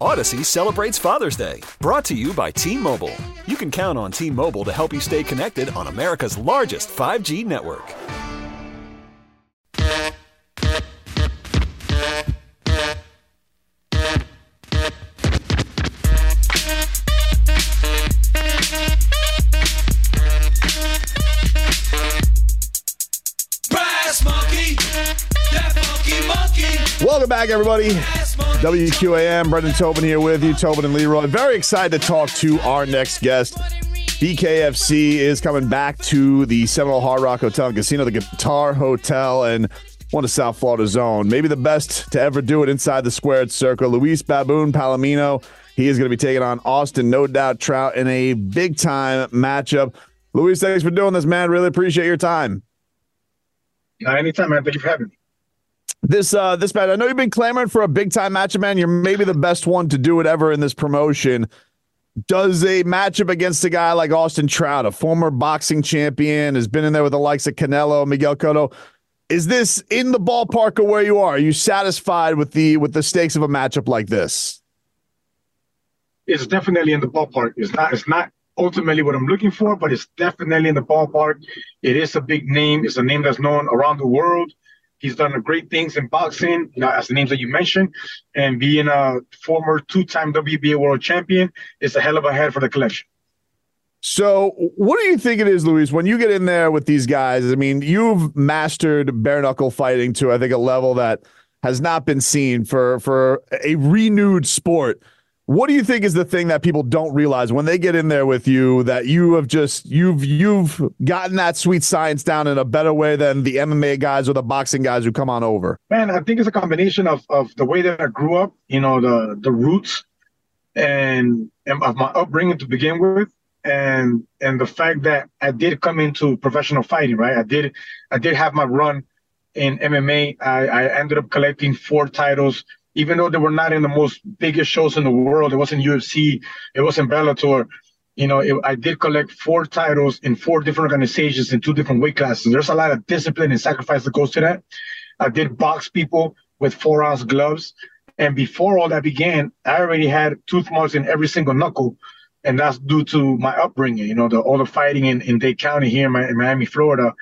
Odyssey celebrates Father's Day, brought to you by T Mobile. You can count on T Mobile to help you stay connected on America's largest 5G network. Brass monkey, that funky monkey. Welcome back, everybody. WQAM, Brendan Tobin here with you, Tobin and Leroy. Very excited to talk to our next guest. BKFC is coming back to the Seminole Hard Rock Hotel and Casino, the Guitar Hotel, and one of South Florida's own. Maybe the best to ever do it inside the squared circle. Luis Baboon Palomino. He is going to be taking on Austin, no doubt, Trout in a big time matchup. Luis, thanks for doing this, man. Really appreciate your time. Anytime, man. Thank you for having me. This uh this match, I know you've been clamoring for a big time matchup, man. You're maybe the best one to do it ever in this promotion. Does a matchup against a guy like Austin Trout, a former boxing champion, has been in there with the likes of Canelo, Miguel Cotto, is this in the ballpark of where you are? Are you satisfied with the with the stakes of a matchup like this? It's definitely in the ballpark. It's not. It's not ultimately what I'm looking for, but it's definitely in the ballpark. It is a big name. It's a name that's known around the world. He's done great things in boxing, you know, as the names that you mentioned, and being a former two-time WBA world champion is a hell of a head for the collection. So, what do you think it is, Luis, when you get in there with these guys? I mean, you've mastered bare knuckle fighting to, I think, a level that has not been seen for for a renewed sport. What do you think is the thing that people don't realize when they get in there with you that you have just you've you've gotten that sweet science down in a better way than the MMA guys or the boxing guys who come on over? Man, I think it's a combination of of the way that I grew up, you know, the the roots and, and of my upbringing to begin with, and and the fact that I did come into professional fighting, right? I did I did have my run in MMA. I, I ended up collecting four titles, even though they were not in the most biggest shows in the world. It wasn't UFC, it wasn't Bellator. You know, it, I did collect four titles in four different organizations in two different weight classes. There's a lot of discipline and sacrifice that goes to that. I did box people with four ounce gloves. And before all that began, I already had tooth marks in every single knuckle. And that's due to my upbringing, you know, the all the fighting in, in Dade County here in, Mi- in Miami, Florida.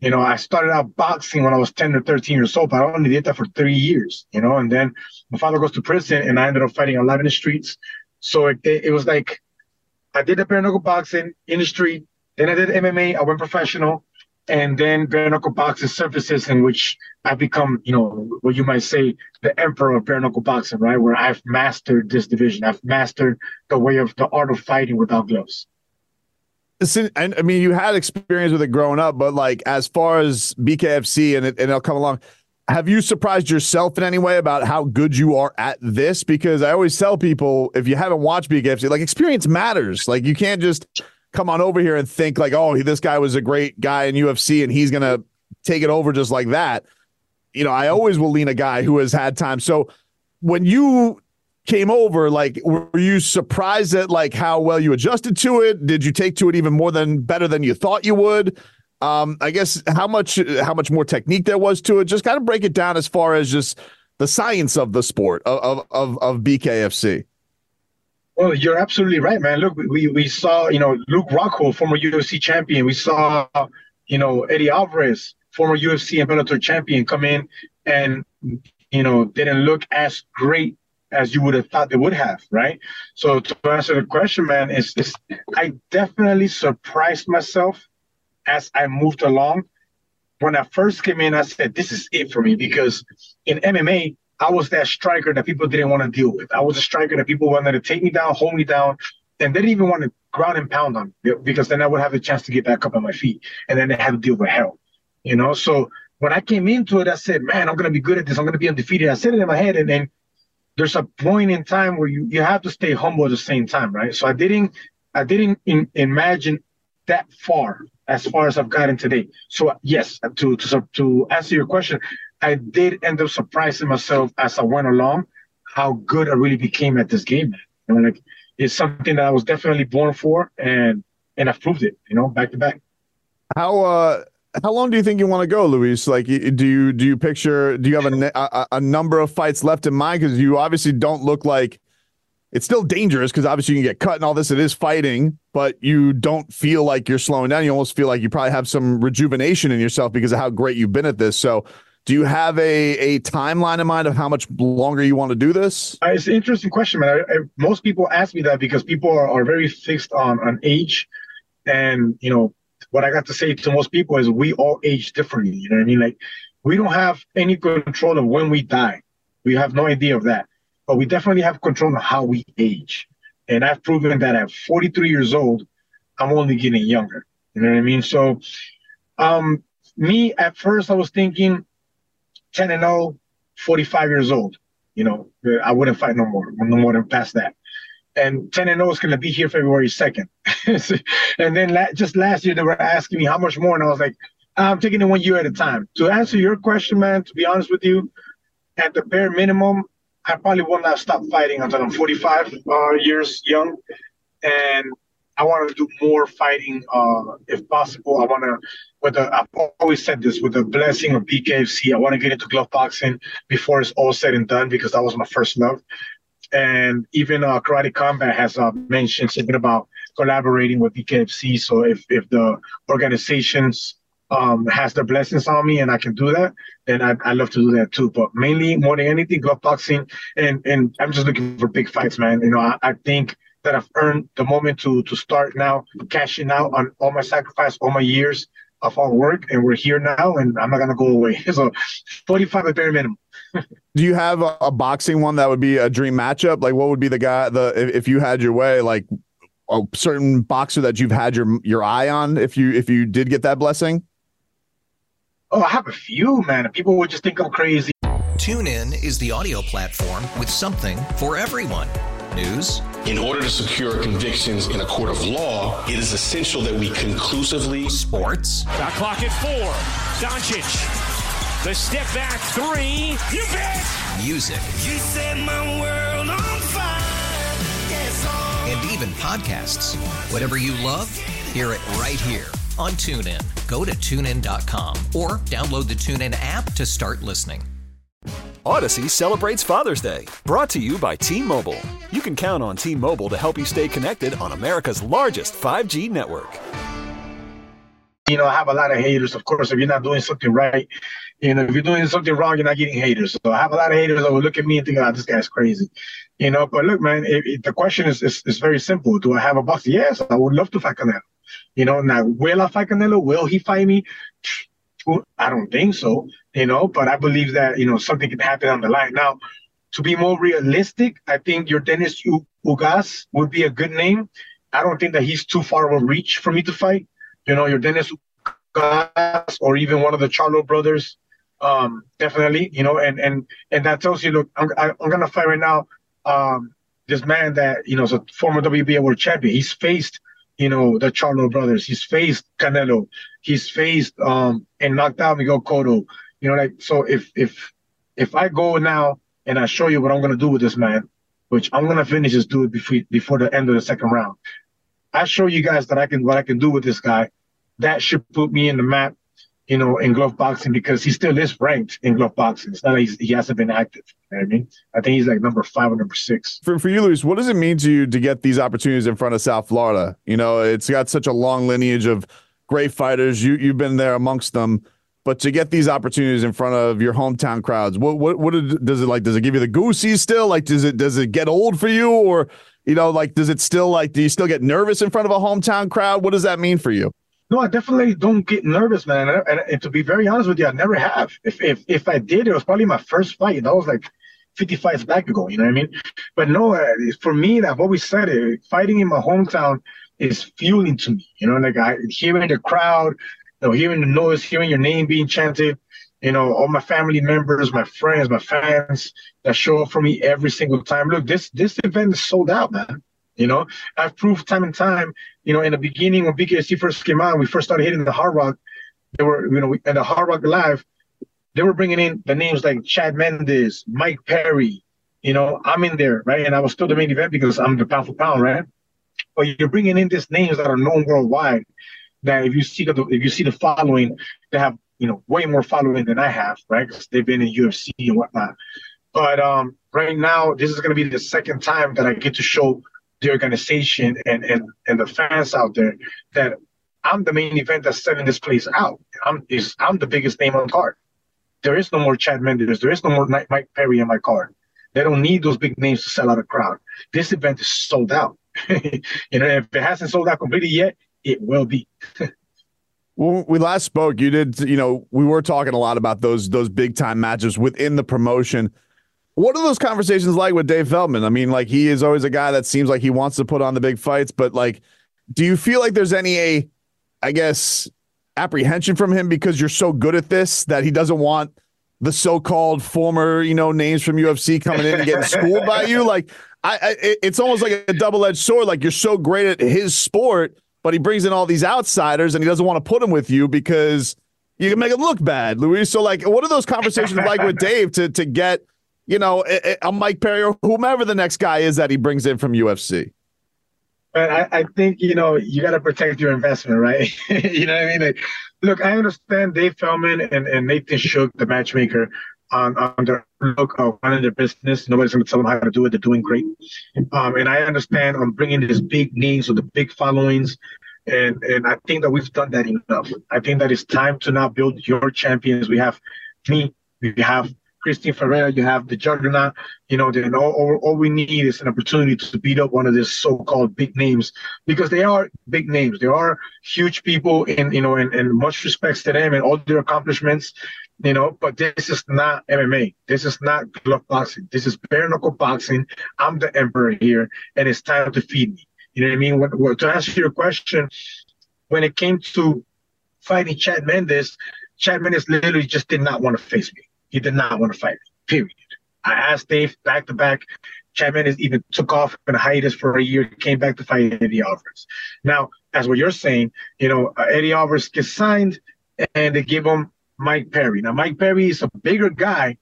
You know, I started out boxing when I was 10 or 13 years old, but I only did that for three years, you know, and then my father goes to prison and I ended up fighting a lot in the streets. So it, it, was like I did the bare knuckle boxing in the street, then I did MMA, I went professional, and then bare knuckle boxing surfaces in which I've become, you know, what you might say, the emperor of bare knuckle boxing, right? Where I've mastered this division. I've mastered the way of the art of fighting without gloves. And I mean, you had experience with it growing up, but like as far as BKFC and it, and it'll come along, have you surprised yourself in any way about how good you are at this? Because I always tell people if you haven't watched BKFC, like experience matters. Like you can't just come on over here and think like, oh, this guy was a great guy in UFC and he's gonna take it over just like that. You know, I always will lean a guy who has had time. So when you came over, like, were you surprised at like how well you adjusted to it? Did you take to it even more than better than you thought you would? Um, I guess how much how much more technique there was to it. Just kind of break it down as far as just the science of the sport of of of BKFC. Well, you're absolutely right, man. Look, we we saw, you know, Luke Rockhold, former UFC champion. We saw, you know, Eddie Alvarez, former UFC and Bellator champion, come in and, you know, didn't look as great as you would have thought they would have, right? So to answer the question, man, is is I definitely surprised myself as I moved along. When I first came in, I said, "This is it for me," because in MMA, I was that striker that people didn't want to deal with. I was a striker that people wanted to take me down, hold me down, and they didn't even want to ground and pound on me because then I would have a chance to get back up on my feet, and then they had to deal with hell, you know. So when I came into it, I said, "Man, I'm gonna be good at this. I'm gonna be undefeated." I said it in my head, and then there's a point in time where you you have to stay humble at the same time, right? So I didn't I didn't in, imagine that far as far as I've gotten today. So yes, to to to answer your question, I did end up surprising myself as I went along how good I really became at this game. You know, like it's something that I was definitely born for, and and I've proved it. You know, back to back. How uh how long do you think you want to go, Luis? Like, do you do you picture? Do you have a a, a number of fights left in mind? Because you obviously don't look like it's still dangerous. Because obviously you can get cut and all this. It is fighting, but you don't feel like you're slowing down. You almost feel like you probably have some rejuvenation in yourself because of how great you've been at this. So, do you have a a timeline in mind of how much longer you want to do this? Uh, it's an interesting question, man. I, I, most people ask me that because people are, are very fixed on on age, and you know what I got to say to most people is we all age differently. You know what I mean? Like we don't have any control of when we die. We have no idea of that. But we definitely have control of how we age. And I've proven that at 43 years old, I'm only getting younger. You know what I mean? So um me at first I was thinking 10 and 0, 45 years old. You know, I wouldn't fight no more, no more than past that and 10 and 0 is going to be here February 2nd. and then la- just last year, they were asking me how much more. And I was like, I'm taking it one year at a time. To answer your question, man, to be honest with you, at the bare minimum, I probably will not stop fighting until I'm 45 uh, years young. And I want to do more fighting uh, if possible. I want to, with the, I've always said this, with the blessing of BKFC, I want to get into glove boxing before it's all said and done because that was my first love and even uh, Karate Combat has uh, mentioned something about collaborating with BKFC. So if if the organizations um, has their blessings on me and I can do that, then I'd, I'd love to do that too. But mainly, more than anything, glove boxing, and and I'm just looking for big fights, man. You know, I, I think that I've earned the moment to to start now cashing out on all my sacrifice, all my years of hard work, and we're here now, and I'm not gonna go away. So, 45 at bare minimum. Do you have a, a, boxing one that would be a dream matchup? Like, what would be the guy the if, if you had your way, like a certain boxer that you've had your your eye on? If you if you did get that blessing. Oh, I have a few, man. People would just think I'm crazy. TuneIn is the audio platform with something for everyone. News. In order to secure convictions in a court of law, it is essential that we conclusively. Sports. Shot clock at four. Doncic. The step back three. You bet. Music. You set my world even podcasts. Whatever you love, hear it right here on TuneIn. Go to tunein.com or download the TuneIn app to start listening. Odyssey celebrates Father's Day, brought to you by T Mobile. You can count on T Mobile to help you stay connected on America's largest 5G network. You know, I have a lot of haters. Of course, if you're not doing something right, you know, if you're doing something wrong, you're not getting haters. So I have a lot of haters that will look at me and think, "Oh, this guy's crazy," you know. But look, man, it, it, the question is, is is very simple. Do I have a box? Yes, I would love to fight Canelo. You know, now will I fight Canelo? Will he fight me? I don't think so. You know, but I believe that you know something can happen on the line. Now, to be more realistic, I think Yordenis Ugas would be a good name. I don't think that he's too far of a reach for me to fight. You know, Yordenis Ugas or even one of the Charlo brothers um, definitely, you know, and and and that tells you, look, I'm i am gonna fight right now. Um, this man that you know is a former WBA world champion. He's faced, you know, the Charlo brothers. He's faced Canelo. He's faced um and knocked out Miguel Cotto. You know, like so. If if if I go now and I show you what I'm gonna do with this man, which I'm gonna finish this dude before before the end of the second round. I show you guys that I can what I can do with this guy. That should put me in the map you know, in glove boxing because he still is ranked in glove boxing. It's not like he hasn't been active. You know I mean? I think he's like number five or number six. For, for you, Luis, what does it mean to you to get these opportunities in front of South Florida? You know, it's got such a long lineage of great fighters. You you've been there amongst them, but to get these opportunities in front of your hometown crowds, what what what does it like? Does it give you the goosies still? Like, does it does it get old for you, or you know, like does it still like do you still get nervous in front of a hometown crowd? What does that mean for you? No, I definitely don't get nervous, man. And, and, and, to be very honest with you, I never have. If if if I did, it was probably my first fight. That was like 50 fights back ago. You know what I mean? But no, uh, for me, I've always said it. Fighting in my hometown is fueling to me. You know, like I hearing the crowd, you know, hearing the noise, hearing your name being chanted. you know, all my family members, my friends, my fans that show up for me every single time. Look, this this event is sold out, man. You know, I've proved time and time. You know, in the beginning when BKFC first came out, we first started hitting the Hard Rock. They were, you know, and the Hard Rock Live, they were bringing in the names like Chad Mendes, Mike Perry. You know, I'm in there, right? And I was still the main event because I'm the pound for pound, right? But you're bringing in these names that are known worldwide. That if you see the if you see the following, they have you know way more following than I have, right? Because they've been in UFC and whatnot. But um, right now, this is going to be the second time that I get to show the organization and and and the fans out there that I'm the main event that's selling this place out. I'm is I'm the biggest name on the card. There is no more Chad Mendes. There is no more Mike Perry on my card. They don't need those big names to sell out a crowd. This event is sold out. you know, if it hasn't sold out completely yet, it will be. when we last spoke, you did, you know, we were talking a lot about those those big time matches within the promotion. What are those conversations like with Dave Feldman? I mean, like he is always a guy that seems like he wants to put on the big fights, but like, do you feel like there's any a, I guess, apprehension from him because you're so good at this that he doesn't want the so-called former, you know, names from UFC coming in and getting schooled by you? Like, I, I it's almost like a double-edged sword. Like you're so great at his sport, but he brings in all these outsiders and he doesn't want to put them with you because you can make him look bad, Luis. So, like, what are those conversations like with Dave to to get? You know, a, Mike Perry or whomever the next guy is that he brings in from UFC? I, I think you know you got to protect your investment, right? you know what I mean? Like, look, I understand Dave Feldman and, and Nathan Shook, the matchmaker, on, on their look of running their business. Nobody's going to tell them how to do it. They're doing great. Um, and I understand I'm bringing these big names with the big followings. And, and I think that we've done that enough. I think that it's time to now build your champions. We have me, we have Christian Ferreira, you have the juggernaut, you know, then all, all, all, we need is an opportunity to beat up one of these so-called big names because they are big names. They are huge people in, you know, and, and much respects to them and all their accomplishments, you know, but this is not MMA. This is not glove boxing. This is bare knuckle boxing. I'm the emperor here and it's time to feed me. You know what I mean? What, what, to answer your question, when it came to fighting Chad Mendes, Chad Mendes literally just did not want to face me. He did not want to fight me, period. I asked Dave back to back. Chad Mendes even took off in a hiatus for a year, came back to fight Eddie Alvarez. Now, as what you're saying, you know, uh, Eddie Alvarez gets signed and they give him Mike Perry. Now, Mike Perry is a bigger guy.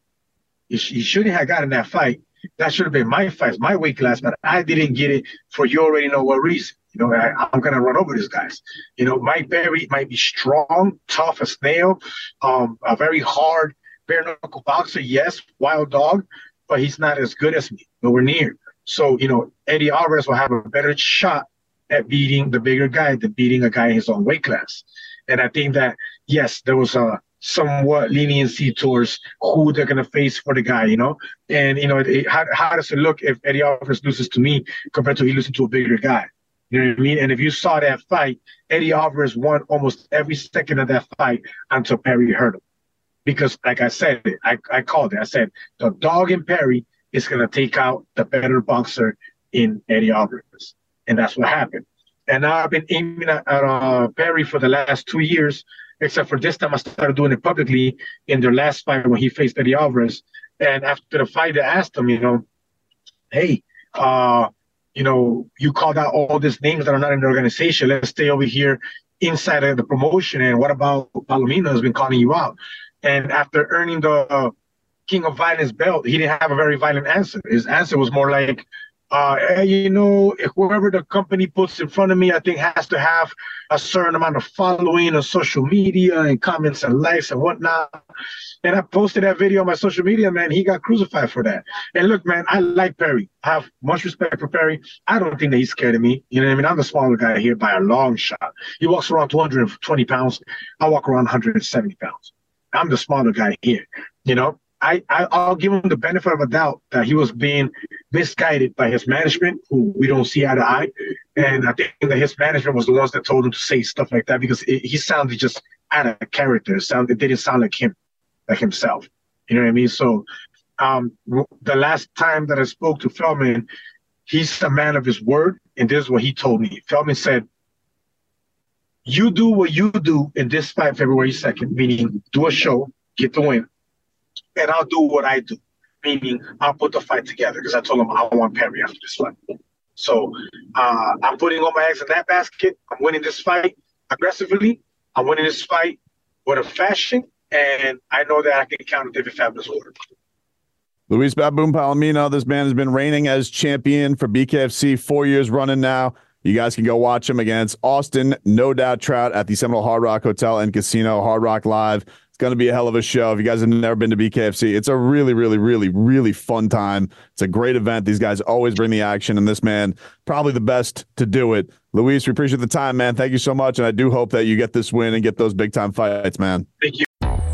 He, he shouldn't have gotten that fight. That should have been my fight, my weight class, but I didn't get it for you already know what reason. You know, I, am gonna run over these guys. You know, Mike Perry might be strong, tough as nail, um, a very hard bare knuckle boxer, yes, wild dog, but he's not as good as me, nowhere near. So, you know, Eddie Alvarez will have a better shot at beating the bigger guy than beating a guy in his own weight class. And I think that, yes, there was a somewhat leniency towards who they're going to face for the guy, you know? And, you know, it, how, how does it look if Eddie Alvarez loses to me compared to he loses to a bigger guy? You know what I mean? And if you saw that fight, Eddie Alvarez won almost every second of that fight until Perry hurt him because, like I said, I, I called it. I said the dog in Perry is going to take out the better boxer in Eddie Alvarez, and that's what happened. And now I've been aiming at, at uh, Perry for the last two years, except for this time I started doing it publicly in their last fight when he faced Eddie Alvarez. And after the fight, I asked him, you know, hey, uh, you know, you called out all these names that are not in the organization. Let's stay over here inside of the promotion. And what about Palomino has been calling you out? And after earning the King of Violence belt, he didn't have a very violent answer. His answer was more like, uh, hey, you know, whoever the company puts in front of me, I think has to have a certain amount of following on social media and comments and likes and whatnot. And I posted that video on my social media, man. He got crucified for that. And look, man, I like Perry. I have much respect for Perry. I don't think that he's scared of me. You know what I mean? I'm the smaller guy here by a long shot. He walks around 220 pounds. I walk around 170 pounds. I'm the smarter guy here. You know, I, I will give him the benefit of a doubt that he was being misguided by his management, who we don't see eye to eye, and I think that his management was the ones that told him to say stuff like that because it, he sounded just out of character. It sounded it didn't sound like him, like himself. You know what I mean? So, um, the last time that I spoke to Feldman, he's a man of his word, and this is what he told me. Feldman said, you do what you do in this fight February 2nd, meaning do a show, get the win, and I'll do what I do, meaning I'll put the fight together because I told him I want Perry after this fight. So uh, I'm putting all my eggs in that basket. I'm winning this fight aggressively. I'm winning this fight with a fashion, and I know that I can count on David Fabulous order. Luis Baboon Palomino, this man has been reigning as champion for BKFC four years running now. You guys can go watch him against Austin, no doubt Trout at the Seminole Hard Rock Hotel and Casino, Hard Rock Live. It's going to be a hell of a show. If you guys have never been to BKFC, it's a really, really, really, really fun time. It's a great event. These guys always bring the action, and this man, probably the best to do it. Luis, we appreciate the time, man. Thank you so much. And I do hope that you get this win and get those big time fights, man. Thank you.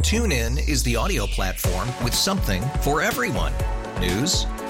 TuneIn is the audio platform with something for everyone. News,